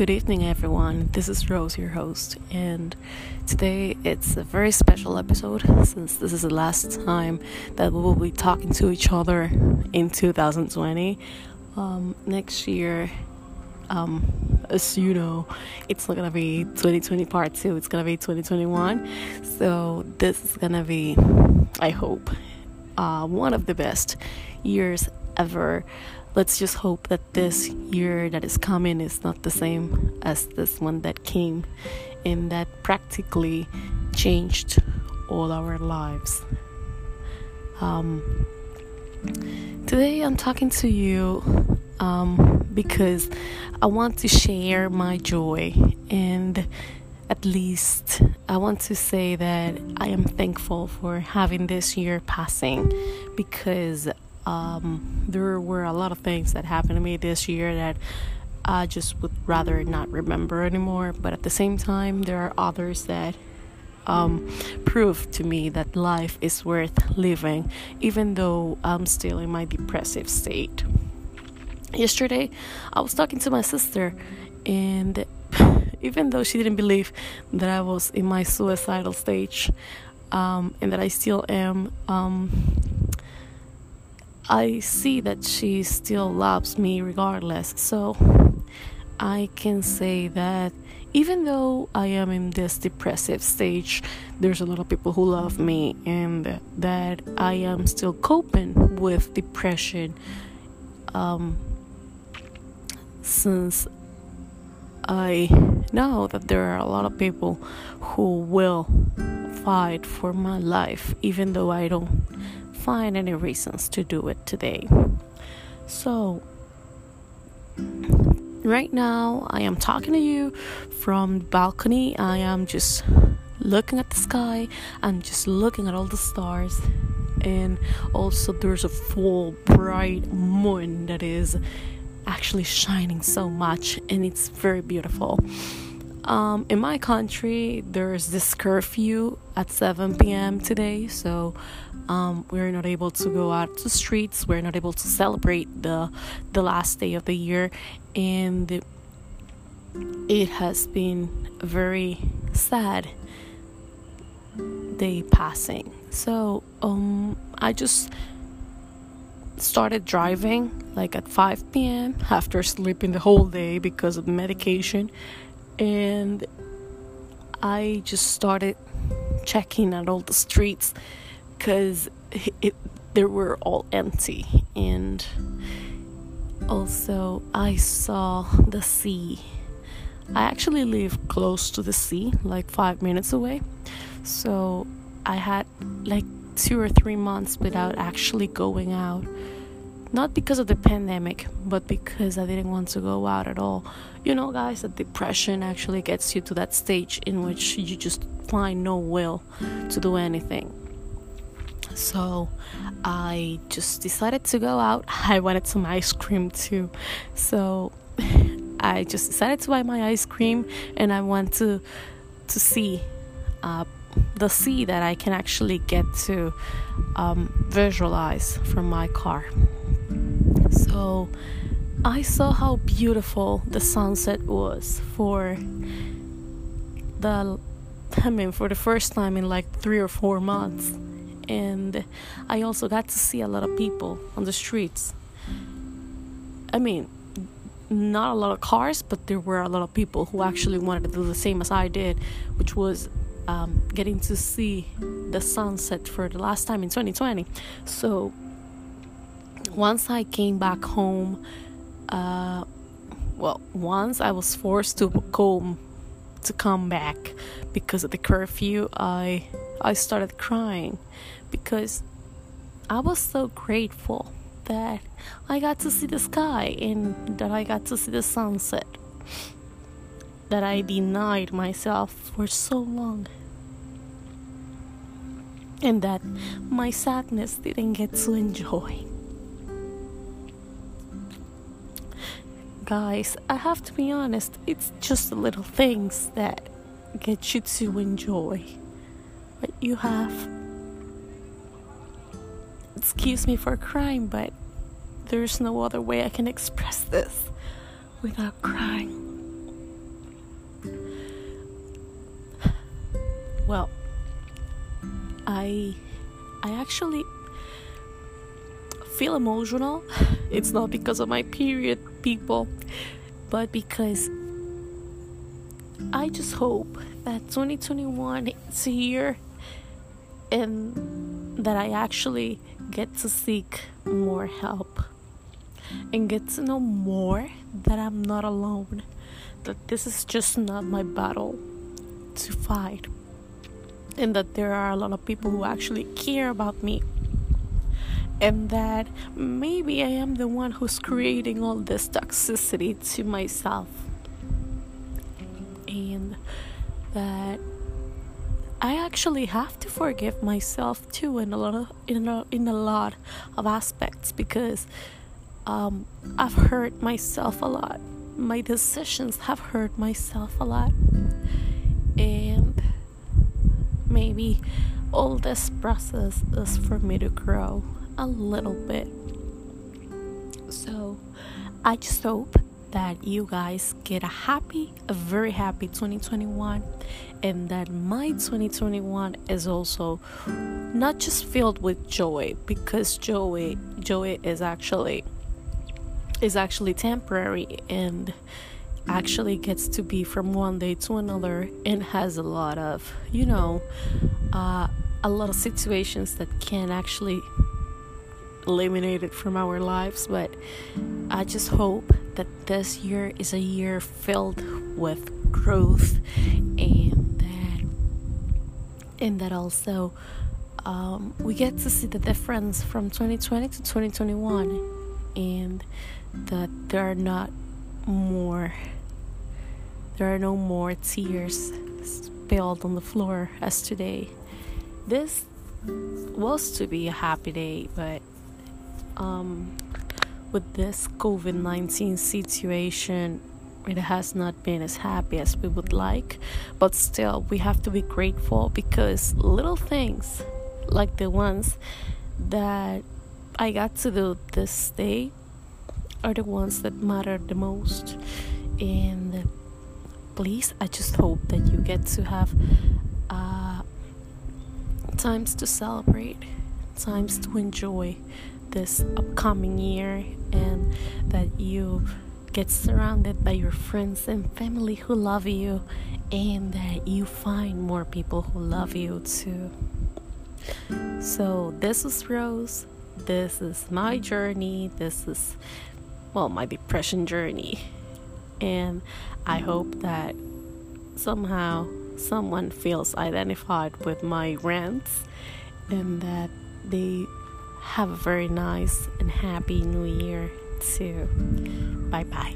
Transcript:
Good evening, everyone. This is Rose, your host, and today it's a very special episode since this is the last time that we will be talking to each other in 2020. Um, next year, um, as you know, it's not gonna be 2020 part two, it's gonna be 2021. So, this is gonna be, I hope, uh, one of the best years ever let's just hope that this year that is coming is not the same as this one that came and that practically changed all our lives. Um, today I'm talking to you um, because I want to share my joy and at least I want to say that I am thankful for having this year passing because um, there were a lot of things that happened to me this year that I just would rather not remember anymore. But at the same time, there are others that um, prove to me that life is worth living, even though I'm still in my depressive state. Yesterday, I was talking to my sister, and even though she didn't believe that I was in my suicidal stage um, and that I still am, um, I see that she still loves me regardless. So I can say that even though I am in this depressive stage, there's a lot of people who love me, and that I am still coping with depression. Um, since I know that there are a lot of people who will fight for my life, even though I don't find any reasons to do it today. So, right now, I am talking to you from balcony. I am just looking at the sky. I'm just looking at all the stars. And also, there's a full bright moon that is actually shining so much, and it's very beautiful. Um, in my country, there's this curfew at 7 p.m. today, so um, we're not able to go out to streets. We're not able to celebrate the the last day of the year, and it has been a very sad day passing. So um, I just started driving like at 5 p.m. after sleeping the whole day because of medication and I just started checking at all the streets because it they were all empty and also I saw the sea. I actually live close to the sea, like five minutes away. So I had like two or three months without actually going out not because of the pandemic, but because I didn't want to go out at all. You know, guys, that depression actually gets you to that stage in which you just find no will to do anything. So I just decided to go out. I wanted some ice cream too. So I just decided to buy my ice cream and I want to to see uh, the sea that I can actually get to um, visualize from my car. So I saw how beautiful the sunset was for the I mean for the first time in like 3 or 4 months and I also got to see a lot of people on the streets. I mean, not a lot of cars, but there were a lot of people who actually wanted to do the same as I did, which was um, getting to see the sunset for the last time in 2020. So once I came back home, uh, well, once I was forced to go to come back because of the curfew, I I started crying because I was so grateful that I got to see the sky and that I got to see the sunset that I denied myself for so long. And that my sadness didn't get to enjoy. guys, I have to be honest, it's just the little things that get you to enjoy what you have. Excuse me for crying, but there's no other way I can express this without crying. Well, I I actually feel emotional. It's not because of my period, people, but because I just hope that 2021 is here and that I actually get to seek more help and get to know more that I'm not alone, that this is just not my battle to fight, and that there are a lot of people who actually care about me. And that maybe I am the one who's creating all this toxicity to myself. And that I actually have to forgive myself too in a lot of in a, in a lot of aspects because um, I've hurt myself a lot. My decisions have hurt myself a lot, and maybe all this process is for me to grow a little bit. So I just hope that you guys get a happy, a very happy 2021, and that my 2021 is also not just filled with joy because joy, joy is actually is actually temporary and actually gets to be from one day to another and has a lot of you know uh, a lot of situations that can actually eliminate it from our lives but i just hope that this year is a year filled with growth and that and that also um, we get to see the difference from 2020 to 2021 and that there are not more there are no more tears spilled on the floor as today. This was to be a happy day but um with this COVID 19 situation, it has not been as happy as we would like, but still, we have to be grateful because little things like the ones that I got to do this day are the ones that matter the most. And please, I just hope that you get to have uh, times to celebrate, times to enjoy this upcoming year and that you get surrounded by your friends and family who love you and that you find more people who love you too. So, this is Rose. This is my journey. This is, well, my depression journey. And I hope that somehow someone feels identified with my rants and that they have a very nice and happy new year, too. Bye bye.